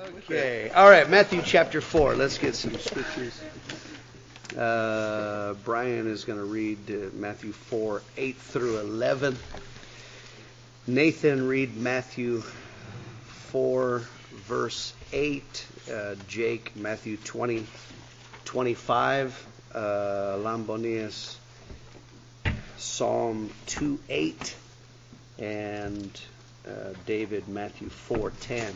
Okay. All right, Matthew chapter 4. Let's get some scriptures. Uh, Brian is going to read uh, Matthew 4, 8 through 11. Nathan, read Matthew 4, verse 8. Uh, Jake, Matthew 20, 25. Uh, Lambonius, Psalm 2, 8. And uh, David, Matthew 4, 10.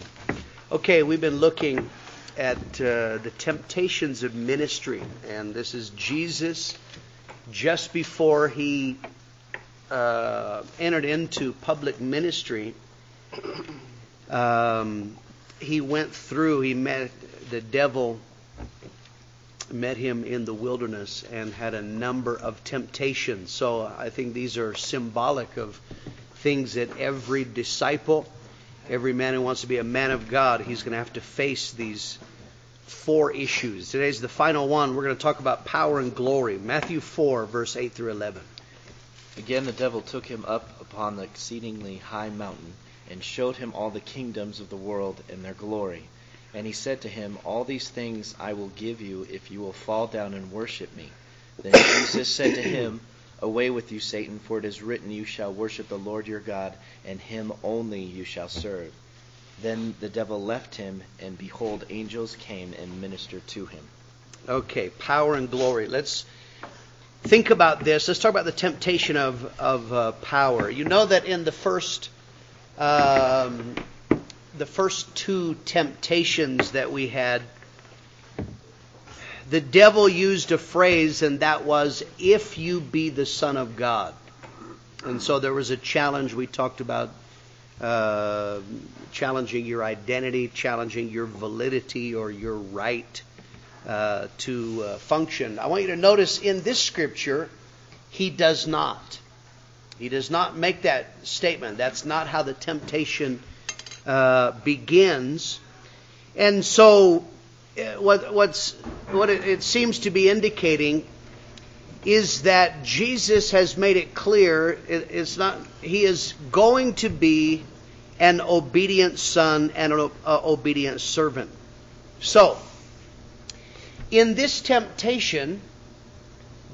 Okay, we've been looking at uh, the temptations of ministry, and this is Jesus just before he uh, entered into public ministry. Um, he went through, he met the devil, met him in the wilderness, and had a number of temptations. So I think these are symbolic of things that every disciple every man who wants to be a man of God, he's going to have to face these four issues. Today's the final one. We're going to talk about power and glory. Matthew 4, verse 8 through 11. Again, the devil took him up upon the exceedingly high mountain and showed him all the kingdoms of the world and their glory. And he said to him, All these things I will give you if you will fall down and worship me. Then Jesus said to him, Away with you, Satan, for it is written, You shall worship the Lord your God, and him only you shall serve. Then the devil left him, and behold, angels came and ministered to him. Okay, power and glory. Let's think about this. Let's talk about the temptation of, of uh, power. You know that in the first. Um, the first two temptations that we had the devil used a phrase, and that was, if you be the Son of God. And so there was a challenge. We talked about uh, challenging your identity, challenging your validity or your right uh, to uh, function. I want you to notice in this scripture, he does not. He does not make that statement. That's not how the temptation uh, begins. And so what, what's, what it, it seems to be indicating is that Jesus has made it clear it, it's not he is going to be an obedient son and an uh, obedient servant. So, in this temptation,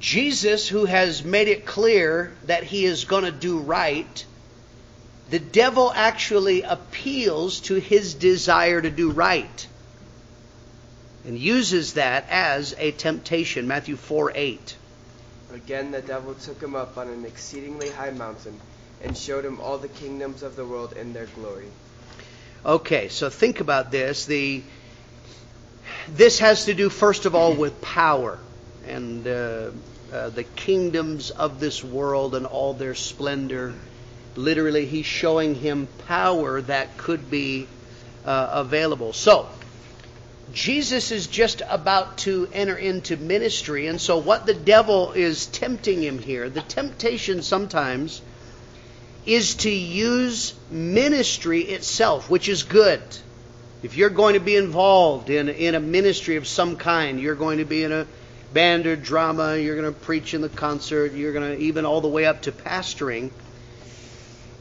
Jesus, who has made it clear that he is going to do right, the devil actually appeals to his desire to do right and uses that as a temptation. Matthew 4 8. Again, the devil took him up on an exceedingly high mountain and showed him all the kingdoms of the world and their glory. Okay, so think about this. The this has to do first of all with power and uh, uh, the kingdoms of this world and all their splendor. Literally, he's showing him power that could be uh, available. So, Jesus is just about to enter into ministry, and so what the devil is tempting him here, the temptation sometimes is to use ministry itself, which is good. If you're going to be involved in, in a ministry of some kind, you're going to be in a band or drama, you're going to preach in the concert, you're going to even all the way up to pastoring.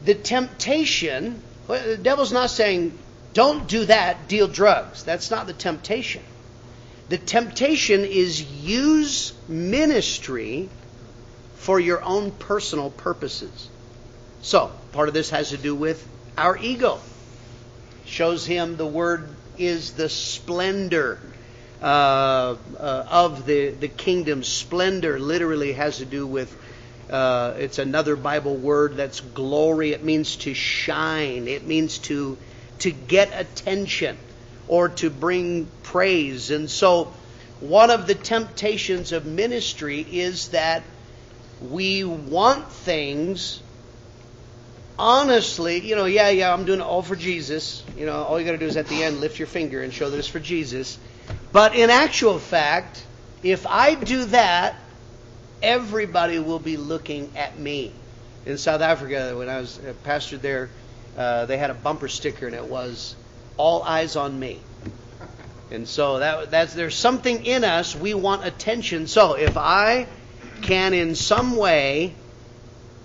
The temptation, well, the devil's not saying don't do that, deal drugs. That's not the temptation. The temptation is use ministry for your own personal purposes. So, part of this has to do with our ego. Shows him the word is the splendor uh, uh, of the, the kingdom. Splendor literally has to do with, uh, it's another Bible word that's glory. It means to shine, it means to to get attention or to bring praise. And so, one of the temptations of ministry is that we want things honestly, you know, yeah, yeah, I'm doing it all for Jesus. You know, all you got to do is at the end lift your finger and show that it's for Jesus. But in actual fact, if I do that, everybody will be looking at me. In South Africa, when I was a pastor there, uh, they had a bumper sticker and it was "All eyes on me." And so that that's there's something in us we want attention. So if I can in some way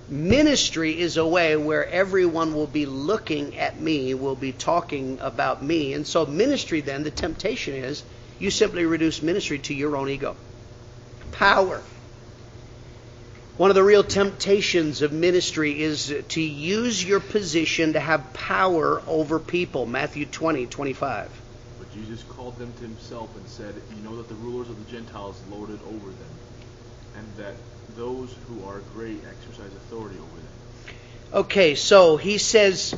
ministry is a way where everyone will be looking at me, will be talking about me. And so ministry then the temptation is you simply reduce ministry to your own ego. Power. One of the real temptations of ministry is to use your position to have power over people. Matthew 20, 25. But Jesus called them to himself and said, You know that the rulers of the Gentiles lorded over them, and that those who are great exercise authority over them. Okay, so he says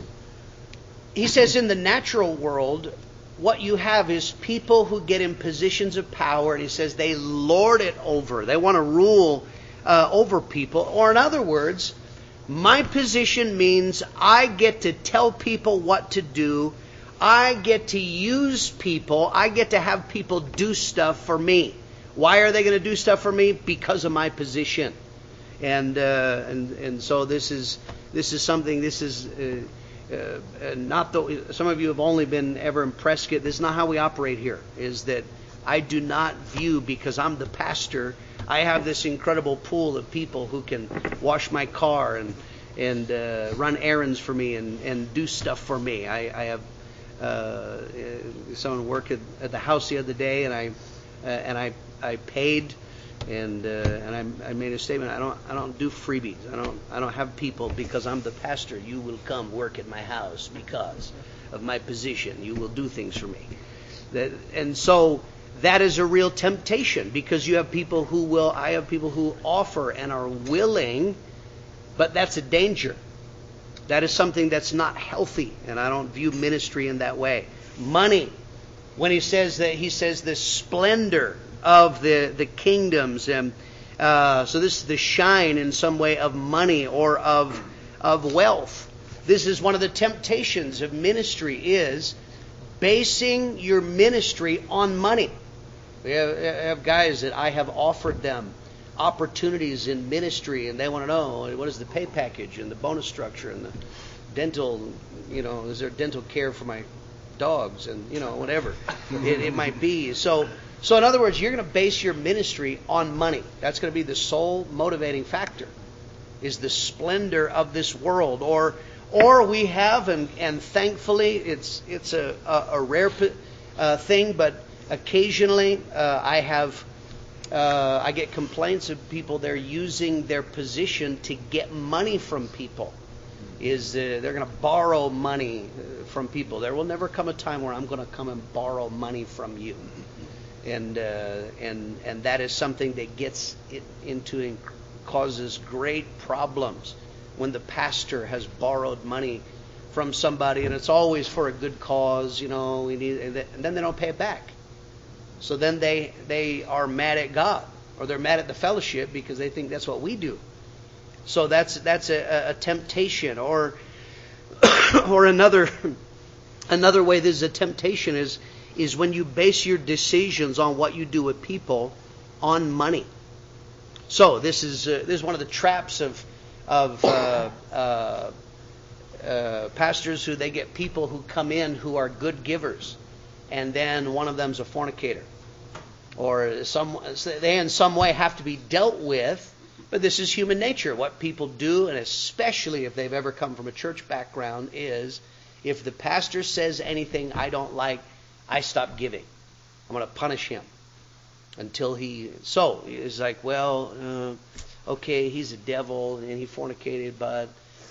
he says in the natural world what you have is people who get in positions of power and he says they lord it over. They want to rule uh, over people. Or, in other words, my position means I get to tell people what to do. I get to use people. I get to have people do stuff for me. Why are they going to do stuff for me? Because of my position. And uh, and and so this is this is something. This is. Uh, uh, not though some of you have only been ever in Prescott. This is not how we operate here. Is that I do not view because I'm the pastor I have this incredible pool of people who can wash my car and and uh, run errands for me and, and do stuff for me. I, I have uh, uh someone work at, at, the house the other day, and I uh, and I I paid and uh, and I, I made a statement. I don't I don't do freebies. I don't I don't have people because I'm the pastor. You will come work at my house because of my position. You will do things for me. That and so that is a real temptation because you have people who will, I have people who offer and are willing, but that's a danger. That is something that's not healthy, and I don't view ministry in that way. Money, when he says that, he says the splendor of the, the kingdoms, and uh, so this is the shine in some way of money or of, of wealth. This is one of the temptations of ministry is basing your ministry on money. We have, have guys that I have offered them opportunities in ministry, and they want to know what is the pay package and the bonus structure and the dental, you know, is there dental care for my dogs and you know whatever it, it might be. So, so in other words, you're going to base your ministry on money. That's going to be the sole motivating factor, is the splendor of this world, or or we have, and and thankfully it's it's a a, a rare uh, thing, but Occasionally, uh, I have uh, I get complaints of people they're using their position to get money from people. Is uh, they're going to borrow money uh, from people. There will never come a time where I'm going to come and borrow money from you, and uh, and and that is something that gets it into and causes great problems when the pastor has borrowed money from somebody, and it's always for a good cause. You know, we need, and then they don't pay it back so then they they are mad at God or they're mad at the fellowship because they think that's what we do. So that's that's a, a temptation or or another another way this is a temptation is is when you base your decisions on what you do with people on money. So this is uh, this is one of the traps of of uh, uh, uh, pastors who they get people who come in who are good givers and then one of them's a fornicator. Or some, they in some way have to be dealt with, but this is human nature. What people do, and especially if they've ever come from a church background, is if the pastor says anything I don't like, I stop giving. I'm going to punish him until he. So it's like, well, uh, okay, he's a devil and he fornicated, but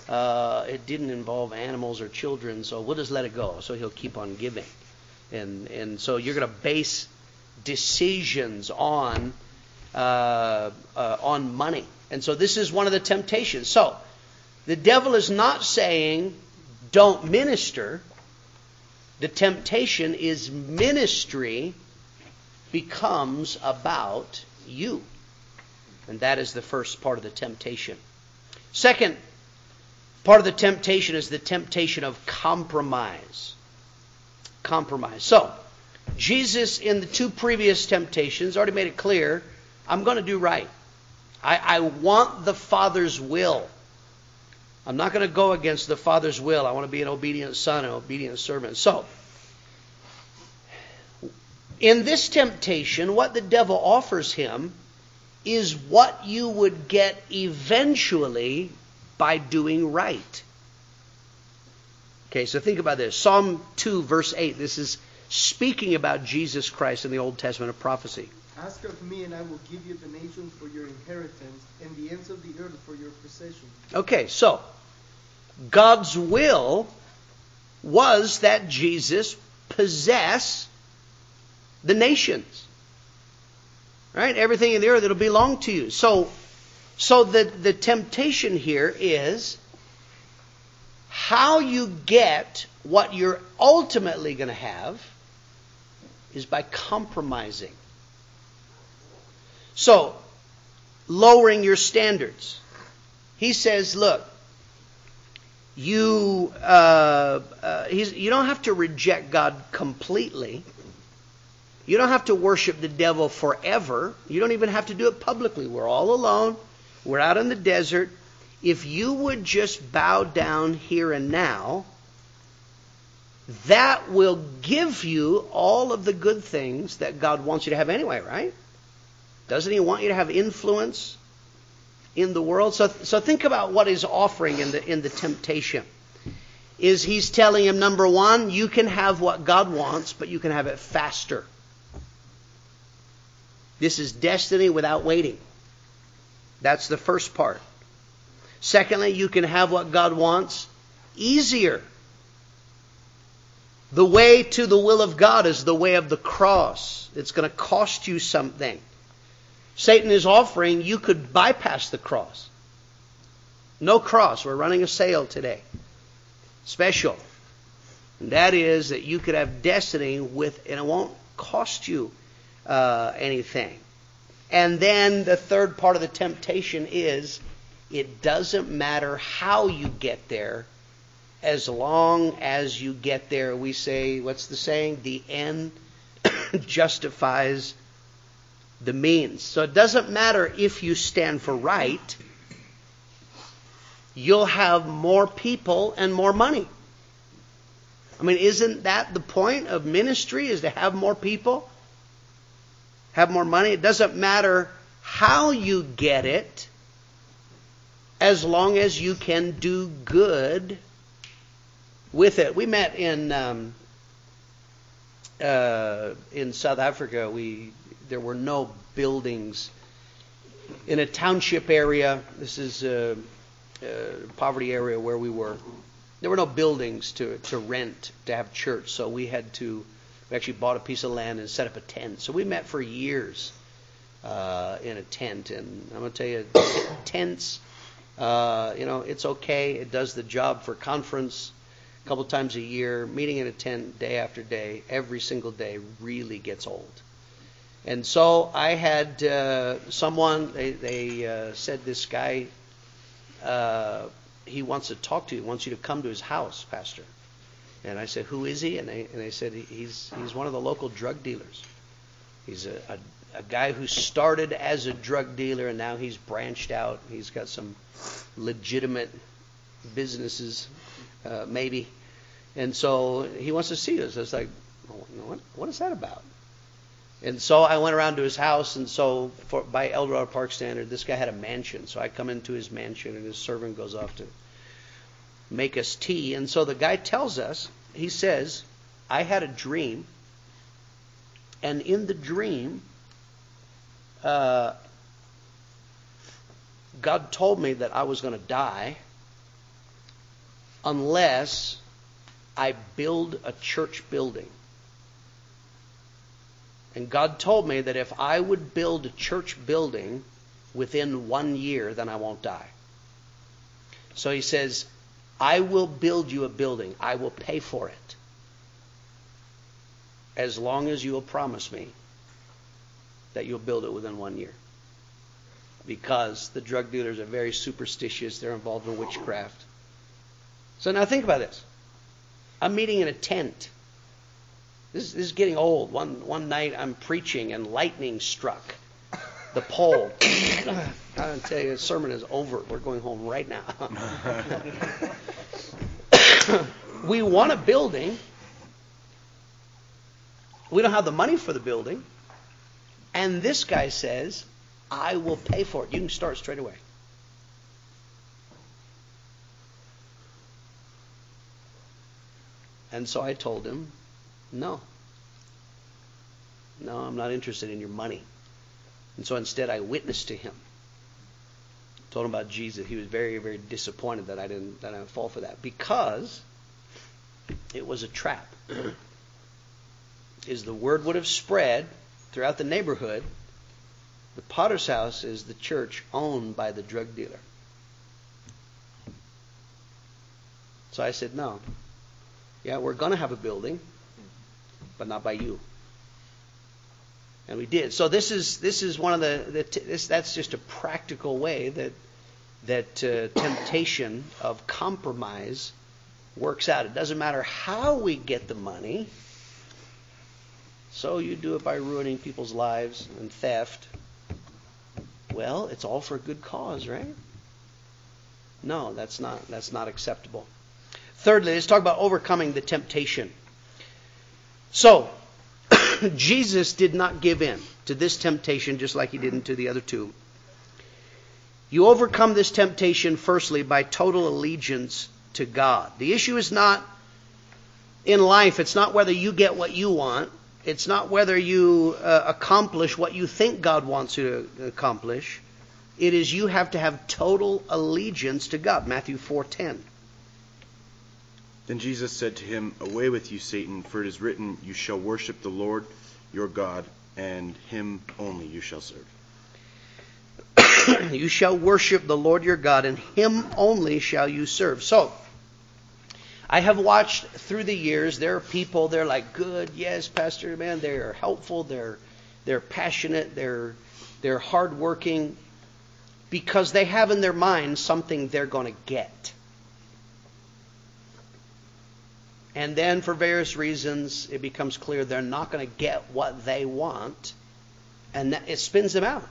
uh, it didn't involve animals or children, so we'll just let it go. So he'll keep on giving and and so you're going to base decisions on uh, uh, on money, and so this is one of the temptations. So the devil is not saying don't minister. The temptation is ministry becomes about you. And that is the first part of the temptation. Second Part of the temptation is the temptation of compromise. Compromise. So, Jesus, in the two previous temptations, already made it clear I'm going to do right. I, I want the Father's will. I'm not going to go against the Father's will. I want to be an obedient son, an obedient servant. So, in this temptation, what the devil offers him is what you would get eventually by doing right. Okay, so think about this. Psalm 2, verse 8. This is speaking about Jesus Christ in the Old Testament of prophecy. Ask of me, and I will give you the nations for your inheritance, and the ends of the earth for your possession. Okay, so God's will was that Jesus possess the nations. Right? Everything in the earth it'll belong to you. So so the, the temptation here is how you get what you're ultimately going to have is by compromising. So, lowering your standards. He says, look, you uh, uh, you don't have to reject God completely. You don't have to worship the devil forever. You don't even have to do it publicly. We're all alone. We're out in the desert. If you would just bow down here and now, that will give you all of the good things that God wants you to have anyway, right? Doesn't He want you to have influence in the world? So, so think about what He's offering in the in the temptation. Is He's telling him number one, you can have what God wants, but you can have it faster. This is destiny without waiting. That's the first part. Secondly, you can have what God wants easier. The way to the will of God is the way of the cross. It's going to cost you something. Satan is offering you could bypass the cross. No cross. We're running a sale today. Special. And that is that you could have destiny with, and it won't cost you uh, anything. And then the third part of the temptation is it doesn't matter how you get there, as long as you get there. We say, what's the saying? The end justifies the means. So it doesn't matter if you stand for right, you'll have more people and more money. I mean, isn't that the point of ministry is to have more people? have more money. It doesn't matter how you get it, as long as you can do good with it. We met in um, uh, in South Africa. We there were no buildings in a township area. This is a, a poverty area where we were. There were no buildings to to rent to have church, so we had to we actually bought a piece of land and set up a tent. So we met for years uh, in a tent. And I'm going to tell you, tents, uh, you know, it's okay. It does the job for conference a couple times a year. Meeting in a tent day after day, every single day, really gets old. And so I had uh, someone, they, they uh, said this guy, uh, he wants to talk to you, wants you to come to his house, Pastor. And I said, "Who is he?" And they and they said, "He's he's one of the local drug dealers. He's a, a a guy who started as a drug dealer and now he's branched out. He's got some legitimate businesses, uh, maybe. And so he wants to see us. I was like, what, what is that about? And so I went around to his house, and so for, by Eldorado Park standard, this guy had a mansion. So I come into his mansion, and his servant goes off to make us tea. And so the guy tells us, he says, I had a dream, and in the dream, uh, God told me that I was going to die unless I build a church building. And God told me that if I would build a church building within one year, then I won't die. So he says, I will build you a building. I will pay for it. As long as you will promise me that you'll build it within one year. Because the drug dealers are very superstitious, they're involved in witchcraft. So now think about this. I'm meeting in a tent. This, this is getting old. One, one night I'm preaching and lightning struck the pole. I tell you, the sermon is over. We're going home right now. we want a building. We don't have the money for the building. And this guy says, I will pay for it. You can start straight away. And so I told him, no. No, I'm not interested in your money. And so instead I witnessed to him. Told him about Jesus. He was very, very disappointed that I didn't that I fall for that. Because it was a trap. Is the word would have spread throughout the neighborhood. The potter's house is the church owned by the drug dealer. So I said, no. Yeah, we're going to have a building, but not by you. And we did. So this is this is one of the, the t- this, that's just a practical way that that uh, temptation of compromise works out. It doesn't matter how we get the money. So you do it by ruining people's lives and theft. Well, it's all for a good cause, right? No, that's not that's not acceptable. Thirdly, let's talk about overcoming the temptation. So, Jesus did not give in to this temptation just like he didn't to the other two. You overcome this temptation, firstly, by total allegiance to God. The issue is not in life, it's not whether you get what you want, it's not whether you uh, accomplish what you think God wants you to accomplish. It is you have to have total allegiance to God. Matthew 4:10. Then Jesus said to him, Away with you, Satan, for it is written, You shall worship the Lord your God, and him only you shall serve. you shall worship the Lord your God, and him only shall you serve. So, I have watched through the years, there are people, they're like, good, yes, Pastor, man, they're helpful, they're they're passionate, they're they're hardworking, because they have in their mind something they're going to get. And then, for various reasons, it becomes clear they're not going to get what they want, and it spins them out.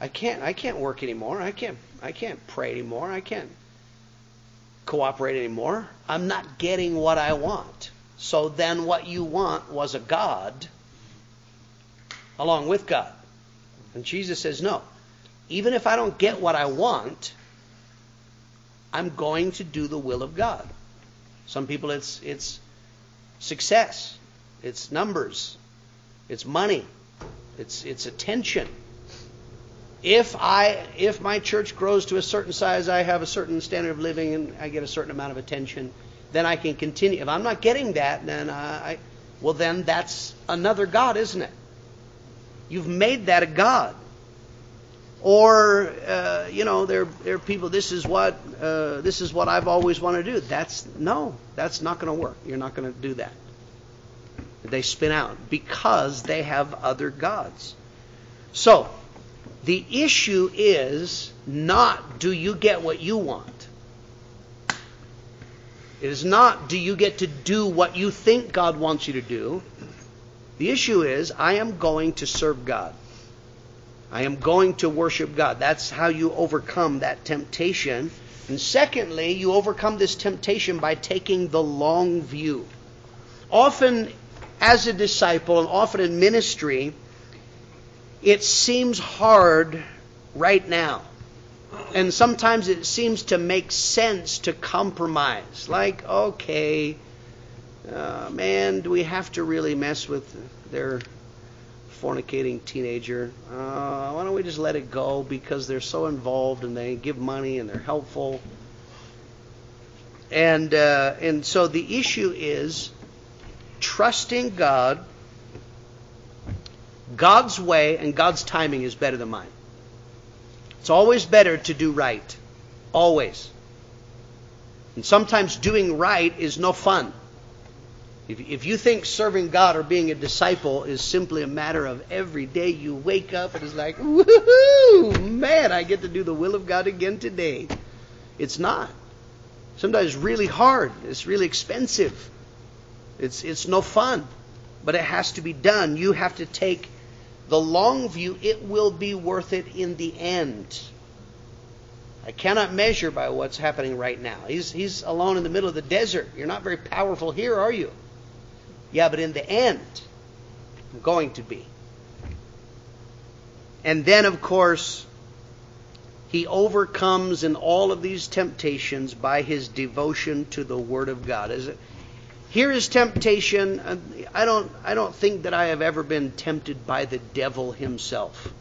I can't. I can't work anymore. I can't. I can't pray anymore. I can't cooperate anymore. I'm not getting what I want. So then, what you want was a God along with God. And Jesus says, no. Even if I don't get what I want, I'm going to do the will of God. Some people it's it's success, it's numbers, it's money, it's it's attention. If I if my church grows to a certain size, I have a certain standard of living and I get a certain amount of attention, then I can continue. If I'm not getting that, then I well then that's another god, isn't it? You've made that a god. Or uh, you know, there there are people. This is what uh, this is what I've always wanted to do. That's no, that's not going to work. You're not going to do that. They spin out because they have other gods. So the issue is not do you get what you want. It is not do you get to do what you think God wants you to do. The issue is I am going to serve God. I am going to worship God. That's how you overcome that temptation. And secondly, you overcome this temptation by taking the long view. Often, as a disciple, and often in ministry, it seems hard right now. And sometimes it seems to make sense to compromise. Like, okay, uh, man, do we have to really mess with their fornicating teenager. Uh, why don't we just let it go because they're so involved and they give money and they're helpful. And uh, and so the issue is trusting God. God's way and God's timing is better than mine. It's always better to do right. Always. And sometimes doing right is no fun. If, if you think serving God or being a disciple is simply a matter of every day you wake up and it's like, woohoo, man, I get to do the will of God again today. It's not. Sometimes it's really hard. It's really expensive. It's, it's no fun. But it has to be done. You have to take the long view. It will be worth it in the end. I cannot measure by what's happening right now. He's, he's alone in the middle of the desert. You're not very powerful here, are you? Yeah, but in the end, I'm going to be. And then, of course, he overcomes in all of these temptations by his devotion to the Word of God. Is it? Here is temptation. Uh, I don't. I don't think that I have ever been tempted by the devil himself.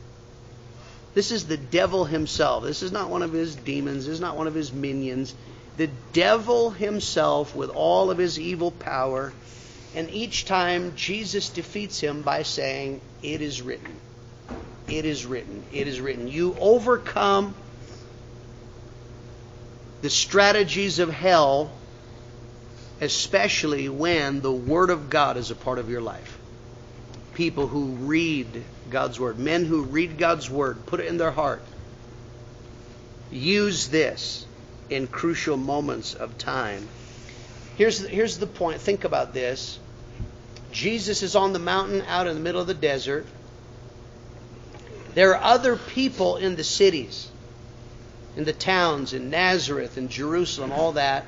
This is the devil himself. This is not one of his demons. This is not one of his minions. The devil himself, with all of his evil power, and each time Jesus defeats him by saying, "It is written." It is written. It is written. You overcome the strategies of hell, especially when the Word of God is a part of your life. People who read God's Word, men who read God's Word, put it in their heart. Use this in crucial moments of time. Here's, here's the point. Think about this. Jesus is on the mountain out in the middle of the desert. There are other people in the cities, in the towns, in Nazareth, in Jerusalem, all that.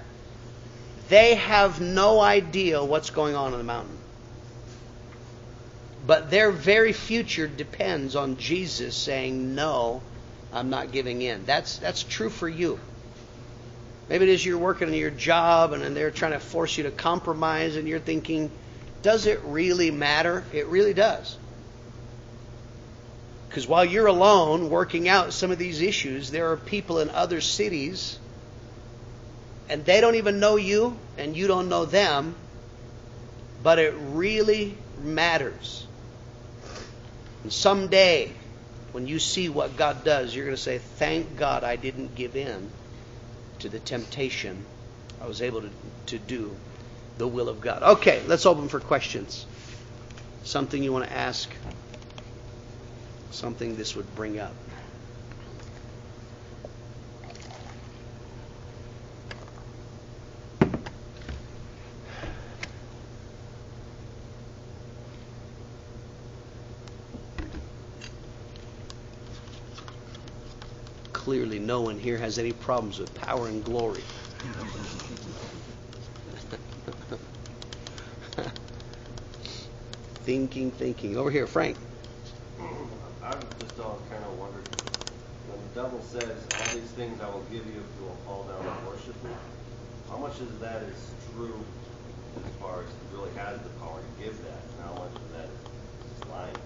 They have no idea what's going on in the mountain. But their very future depends on Jesus saying, No, I'm not giving in. That's, that's true for you. Maybe it is you're working in your job and they're trying to force you to compromise and you're thinking, Does it really matter? It really does. Because while you're alone working out some of these issues, there are people in other cities, and they don't even know you, and you don't know them, but it really matters. And someday, when you see what God does, you're going to say, Thank God I didn't give in to the temptation. I was able to, to do the will of God. Okay, let's open for questions. Something you want to ask? something this would bring up. Clearly, no one here has any problems with power and glory. thinking, thinking. Over here, Frank. I've just all kind of wondered when the devil says, "All these things I will give you if you will fall down and worship me." How much of that is true as far as he really has the power to give that, and how much of that is lying?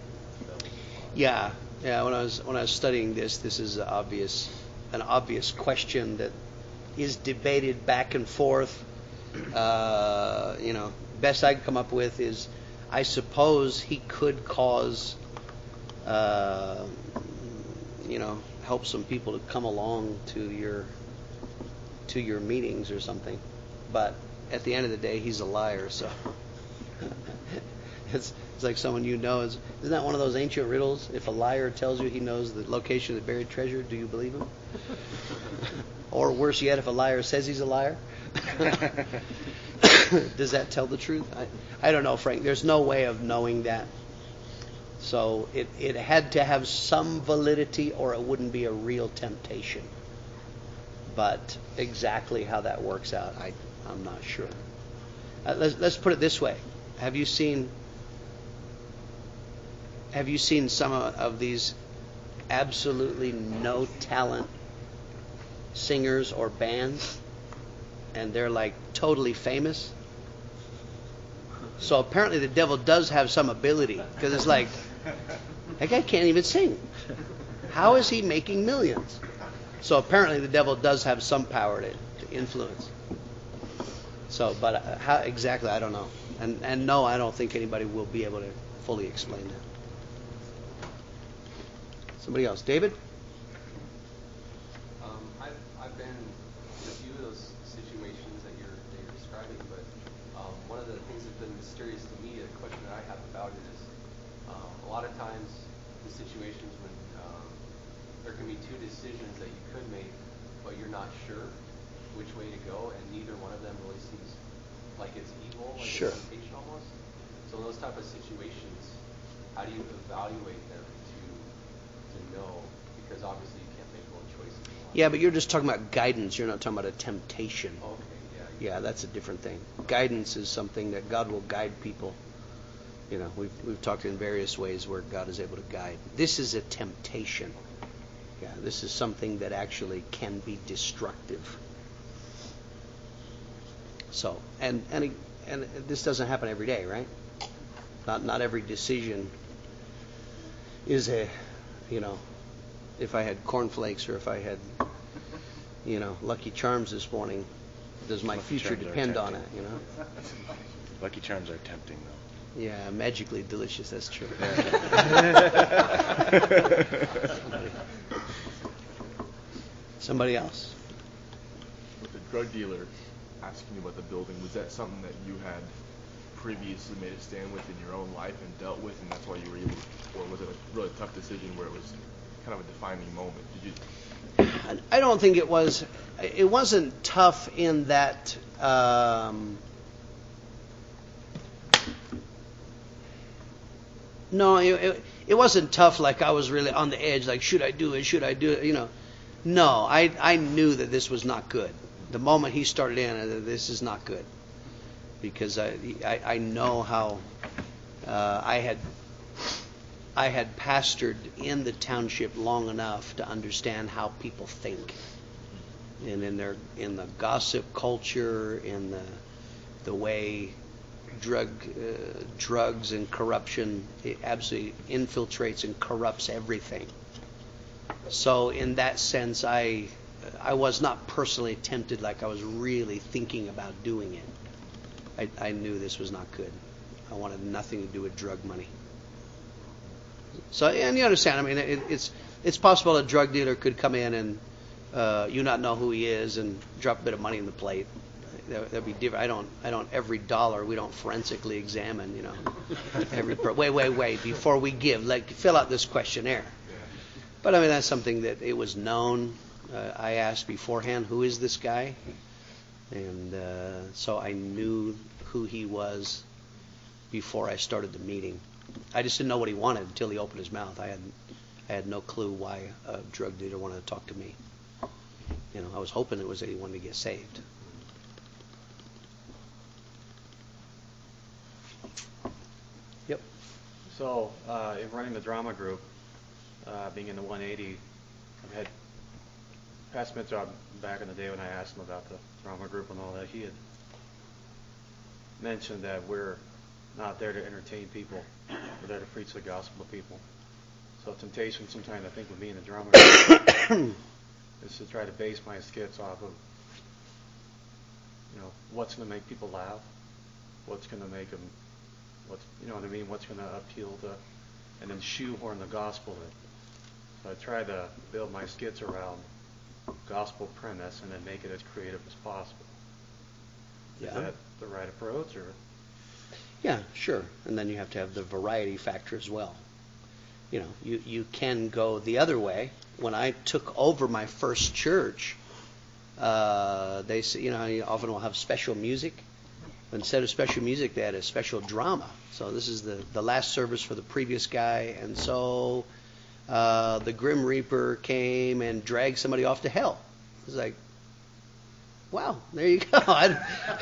Yeah, yeah. When I was when I was studying this, this is obvious an obvious question that is debated back and forth. Uh, you know, best I can come up with is, I suppose he could cause uh, you know, help some people to come along to your to your meetings or something. But at the end of the day, he's a liar. So it's it's like someone you know is isn't that one of those ancient riddles? If a liar tells you he knows the location of the buried treasure, do you believe him? or worse yet, if a liar says he's a liar. Does that tell the truth? I, I don't know, Frank. There's no way of knowing that. So it, it had to have some validity or it wouldn't be a real temptation. But exactly how that works out, I, I'm not sure. Uh, let's, let's put it this way. Have you seen have you seen some of these absolutely no talent singers or bands and they're like totally famous? So apparently the devil does have some ability because it's like that guy can't even sing. How is he making millions? So apparently the devil does have some power to, to influence. So, but uh, how exactly, I don't know. And, and no, I don't think anybody will be able to fully explain that. Somebody else. David? Um, I've, I've been in a few of those situations that you're, that you're describing, but um, one of the things that's been mysterious to me, a question that I have about it is um, a lot of times the situations when um, there can be two decisions that you could make, but you're not sure. which way to go, and neither one of them really seems like it's evil, like Sure. it's temptation almost. So in those type of situations, how do you evaluate them to to know? Because obviously you can't make one choice. in life. Yeah, but you're just talking about guidance. You're not talking about a temptation. Okay, yeah. Yeah, that's a different thing. Guidance is something that God will guide people. You know, we've we've talked in various ways where God is able to guide. This is a temptation. Yeah, this is something that actually can be destructive. So, and and and this doesn't happen every day, right? Not not every decision is a, you know, if I had cornflakes or if I had, you know, Lucky Charms this morning, does my Lucky future Charms are depend on it? tempting. You know? Lucky Charms are tempting, though. Yeah, magically delicious. That's true. Somebody. Somebody else. With the drug dealer asking you about the building, was that something that you had previously made a stand with in your own life and dealt with, and that's why you were able, to, or was it a really tough decision where it was kind of a defining moment? Did you? I don't think it was. It wasn't tough in that. Um, no, it, it, it wasn't tough like I was really on the edge. Like, should I do it? Should I do it? You know, no. I I knew that this was not good. The moment he started in, this is not good, because I I, I know how uh, I had I had pastored in the township long enough to understand how people think, and in their in the gossip culture, in the the way drug uh, drugs and corruption it absolutely infiltrates and corrupts everything. So in that sense, I I was not personally tempted like I was really thinking about doing it. I, I knew this was not good. I wanted nothing to do with drug money. So, and you understand, I mean, it, it's it's possible a drug dealer could come in and uh, you not know who he is and drop a bit of money in the plate. That, that'd be different. I don't, I don't. Every dollar we don't forensically examine. You know, every per- wait, wait, wait. Before we give, like fill out this questionnaire. But I mean, that's something that it was known. Uh, I asked beforehand, who is this guy? And uh, so I knew who he was before I started the meeting. I just didn't know what he wanted until he opened his mouth. I had I had no clue why a drug dealer wanted to talk to me. You know, I was hoping it was that he wanted to get saved. Yep. So, uh, in running the drama group, uh, being in the 180, I've had Smith job back in the day when I asked him about the drama group and all that. He had mentioned that we're not there to entertain people. We're there to preach the gospel to people. So temptation sometimes I think with me in the drama group is to try to base my skits off of, you know, what's going to make people laugh, what's going to make them, what's, you know what I mean, what's going to appeal to, and then shoehorn the gospel in. So I try to build my skits around gospel premise and then make it as creative as possible. Is Yeah. that the right approach, or? Yeah, sure. And then you have to have the variety factor as well. You know, you, you can go the other way. When I took over my first church, uh, they say, you know, you often will have special music. Instead of special music, they had a special drama. So this is the, the last service for the previous guy. And so uh, the Grim Reaper came and dragged somebody off to hell. It was like, wow, there you go. I,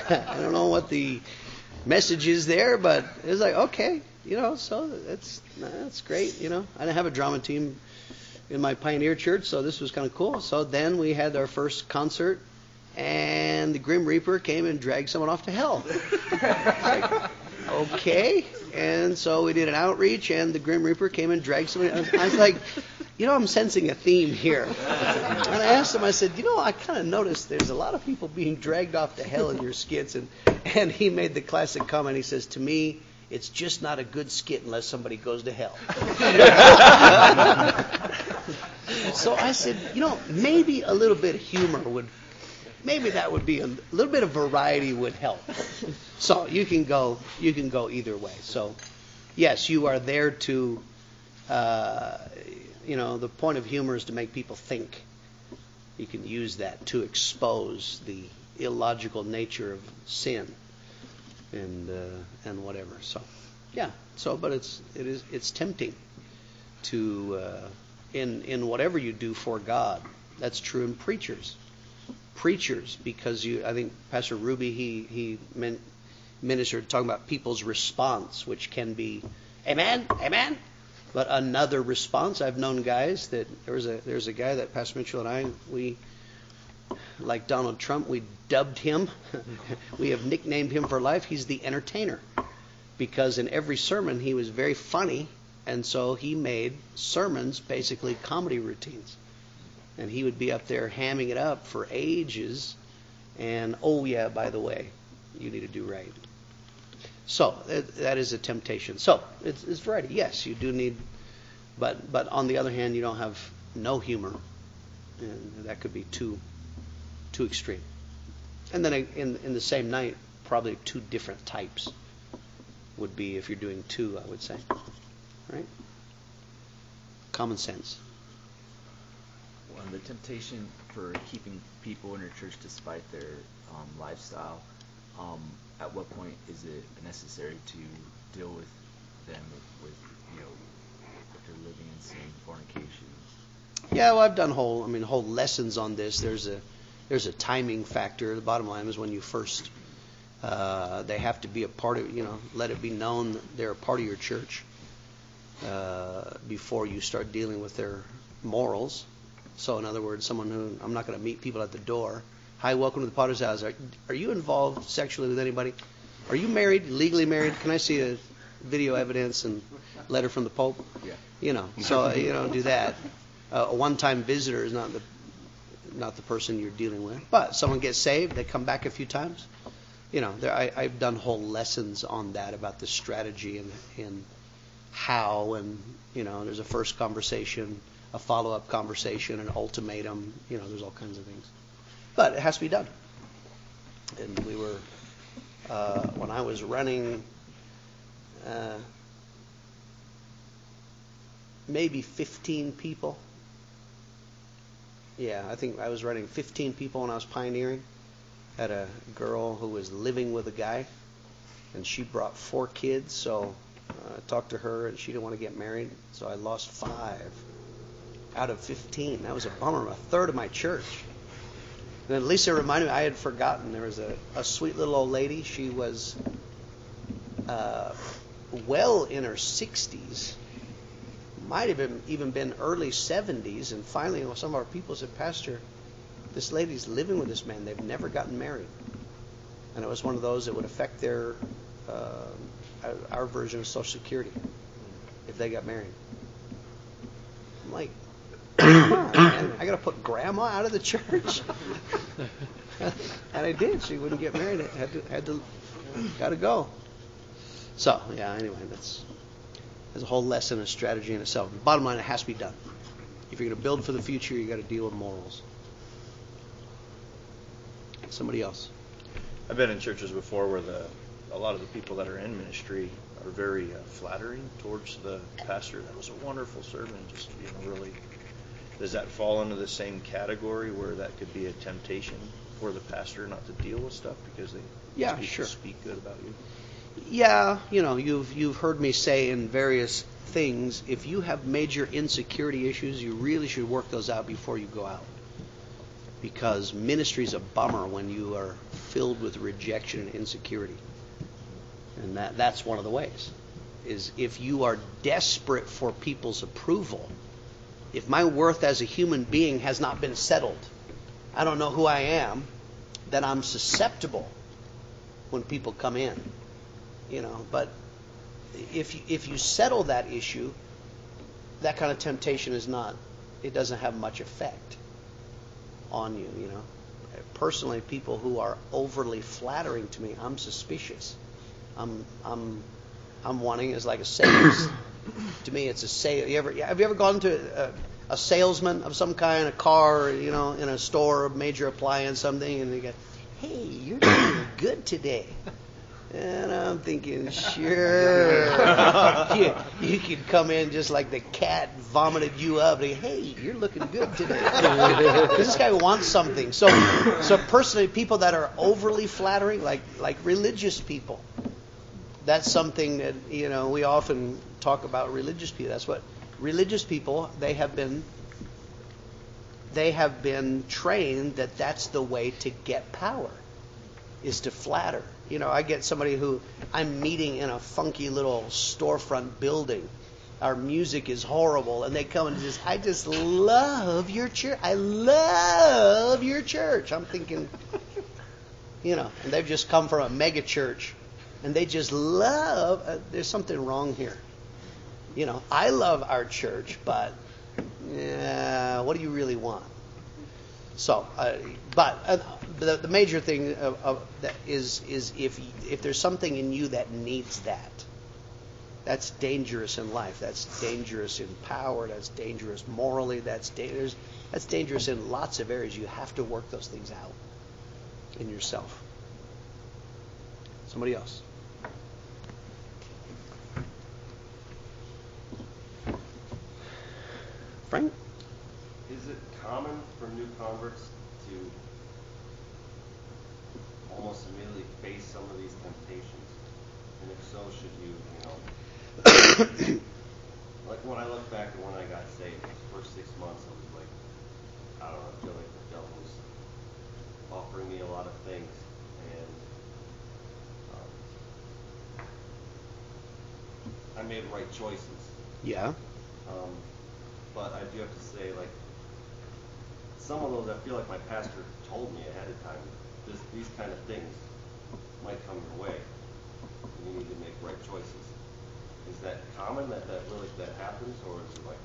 I don't know what the message is there, but it was like, okay, you know, so that's that's great. You know, I didn't have a drama team in my pioneer church, so this was kind of cool. So then we had our first concert, and the Grim Reaper came and dragged someone off to hell. Like, okay, and so we did an outreach, and the Grim Reaper came and dragged somebody. I was, I was like, you know, I'm sensing a theme here. And I asked him, I said, you know, I kind of noticed there's a lot of people being dragged off to hell in your skits, and and he made the classic comment. He says, to me, it's just not a good skit unless somebody goes to hell. so I said, you know, maybe a little bit of humor would, maybe that would be a, little bit of variety would help. So you can go, you can go either way. So, yes, you are there to, uh, you know, the point of humor is to make people think. you can use that to expose the illogical nature of sin and uh, and whatever. So, yeah. So, but it's it is it's tempting to uh, in in whatever you do for God. That's true in preachers. Preachers, because you, I think Pastor Ruby he he meant ministered talking about people's response, which can be, Amen, Amen. But another response, I've known guys that there was a there's a guy that Pastor Mitchell and I we like Donald Trump, we dubbed him, we have nicknamed him for life. He's the entertainer because in every sermon he was very funny, and so he made sermons basically comedy routines, and he would be up there hamming it up for ages. And oh yeah, by the way, you need to do right. So that is a temptation. So it's, it's variety. Yes, you do need, but but on the other hand, you don't have no humor, and that could be too too extreme. And then in in the same night, probably two different types would be if you're doing two. I would say, right? Common sense. The temptation for keeping people in your church despite their um, lifestyle. Um, at what point is it necessary to deal with them with, you know, if they're living in sin, fornication? Yeah, well, I've done whole, I mean, whole lessons on this. There's a, there's a timing factor. The bottom line is when you first, uh, they have to be a part of, you know, let it be known they're a part of your church uh, before you start dealing with their morals. So, in other words, someone who I'm not going to meet people at the door Hi, welcome to the Potter's House. Are, are you involved sexually with anybody? Are you married, legally married? Can I see a video evidence and letter from the Pope? Yeah. You know, so you know, do that. Uh, a one-time visitor is not the not the person you're dealing with. But someone gets saved, they come back a few times. You know, there, I, I've done whole lessons on that about the strategy and and how and you know, there's a first conversation, a follow-up conversation, an ultimatum. You know, there's all kinds of things. But it has to be done. And we were, uh, when I was running, uh, maybe 15 people. Yeah, I think I was running 15 people when I was pioneering. Had a girl who was living with a guy, and she brought four kids. So uh, I talked to her, and she didn't want to get married. So I lost five out of 15. That was a bummer. A third of my church. And then Lisa reminded me, I had forgotten. There was a, a sweet little old lady. She was uh, well in her 60s, might have been, even been early 70s. And finally, some of our people said, Pastor, this lady's living with this man. They've never gotten married. And it was one of those that would affect their uh, our version of Social Security if they got married. I'm like. I got to put grandma out of the church. and I did. She wouldn't get married. I had to, had to, got to go. So yeah. Anyway, that's there's a whole lesson and strategy in itself. bottom line, it has to be done. If you're going to build for the future, you got to deal with morals. Somebody else. I've been in churches before where the a lot of the people that are in ministry are very uh, flattering towards the pastor. That was a wonderful sermon. Just you know, really does that fall into the same category where that could be a temptation for the pastor not to deal with stuff because they yeah speak, sure speak good about you? Yeah, you know, you've you've heard me say in various things, if you have major insecurity issues, you really should work those out before you go out. Because ministry is a bummer when you are filled with rejection and insecurity. And that that's one of the ways. Is if you are desperate for people's approval, if my worth as a human being has not been settled, I don't know who I am, then I'm susceptible when people come in. You know, but if you, if you settle that issue, that kind of temptation is not it doesn't have much effect on you, you know. Personally, people who are overly flattering to me, I'm suspicious. I'm I'm I'm wanting is like a sales to me, it's a sale. You ever have you ever gone to a, a salesman of some kind, a car, you know, in a store, a major appliance, something, and they go, "Hey, you're doing good today." And I'm thinking, sure. you, you could come in just like the cat vomited you up. And, hey, you're looking good today. This guy wants something. So, so personally, people that are overly flattering, like like religious people, that's something that you know we often talk about religious people. That's what religious people they have been they have been trained that that's the way to get power is to flatter. You know, I get somebody who I'm meeting in a funky little storefront building. Our music is horrible, and they come and just, I just love your church. I love your church. I'm thinking, you know, and they've just come from a mega church, and they just love. Uh, there's something wrong here. You know, I love our church, but yeah, what do you really want? So, uh, but uh, the, the major thing of, of that is is if if there's something in you that needs that, that's dangerous in life. That's dangerous in power. That's dangerous morally. That's dangerous. That's dangerous in lots of areas. You have to work those things out in yourself. Somebody else. Frank. Is it common for new converts to almost immediately face some of these temptations? And if so, should you, you know, like when I look back at when I got saved, those first six months, I was like, I don't know, I feel like the devil was offering me a lot of things, and um, I made the right choices. Yeah. Um, but I do have to say, like, some of those I feel like my pastor told me ahead of time, this, these kind of things might come your way. And you need to make right choices. Is that common that that really that happens, or is it like,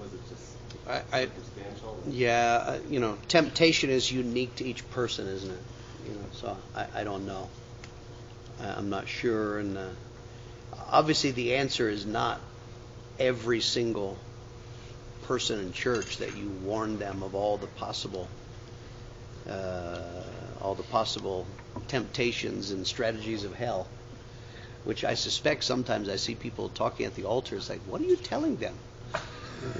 was it just I, I, circumstantial? yeah, uh, you know, temptation is unique to each person, isn't it? You know, so I, I don't know. I, I'm not sure, and uh, obviously the answer is not every single person in church that you warn them of all the possible uh, all the possible temptations and strategies of hell which I suspect sometimes I see people talking at the altar it's like what are you telling them?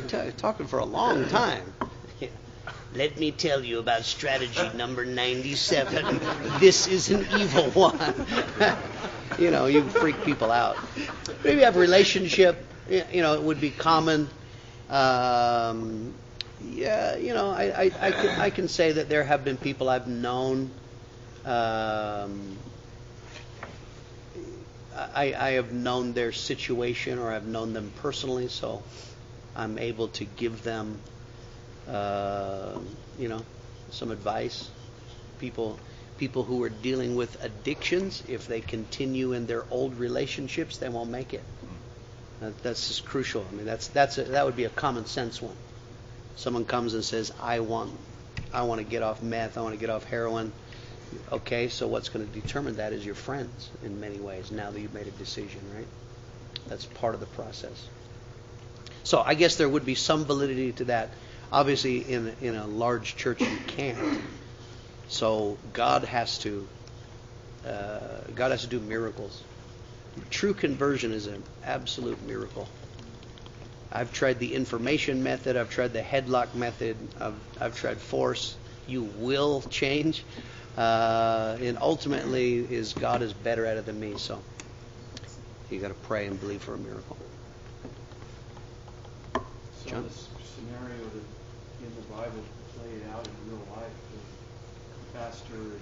They're t- talking for a long time. Let me tell you about strategy number 97 this is an evil one. You know you freak people out. If you have a relationship you know, it would be common. Um, yeah, you know, I, I, I, can, I can say that there have been people I've known. Um, I, I have known their situation or I've known them personally, so I'm able to give them, uh, you know, some advice. People, people who are dealing with addictions, if they continue in their old relationships, they won't make it. That, that's just crucial. I mean, that's that's a, that would be a common sense one. Someone comes and says, "I want, I want to get off meth. I want to get off heroin." Okay, so what's going to determine that is your friends in many ways. Now that you've made a decision, right? That's part of the process. So I guess there would be some validity to that. Obviously, in in a large church, you can't. So God has to uh, God has to do miracles True conversion is an absolute miracle. I've tried the information method. I've tried the headlock method. I've, I've tried force. You will change. Uh, and ultimately, is God is better at it than me. So you got to pray and believe for a miracle. So John? this scenario that in the Bible played out in real life, the pastor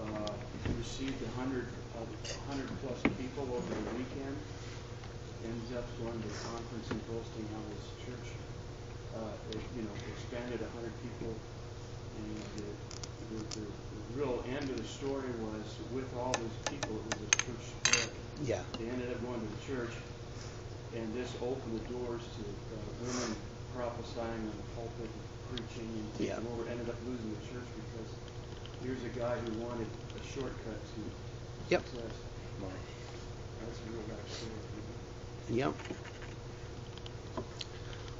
had, uh, received a hundred of 100 plus people over the weekend. Ends up going to a conference and boasting how his church, uh, it, you know, expanded 100 people. And the, the, the, the real end of the story was with all those people, it was a church split. Yeah. They ended up going to the church, and this opened the doors to uh, women prophesying in the pulpit and preaching, and Yeah. Lord ended up losing the church because here's a guy who wanted a shortcut to Yep. Yep.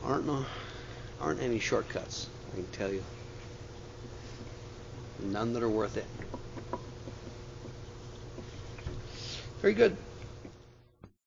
Aren't no, aren't any shortcuts. I can tell you. None that are worth it. Very good.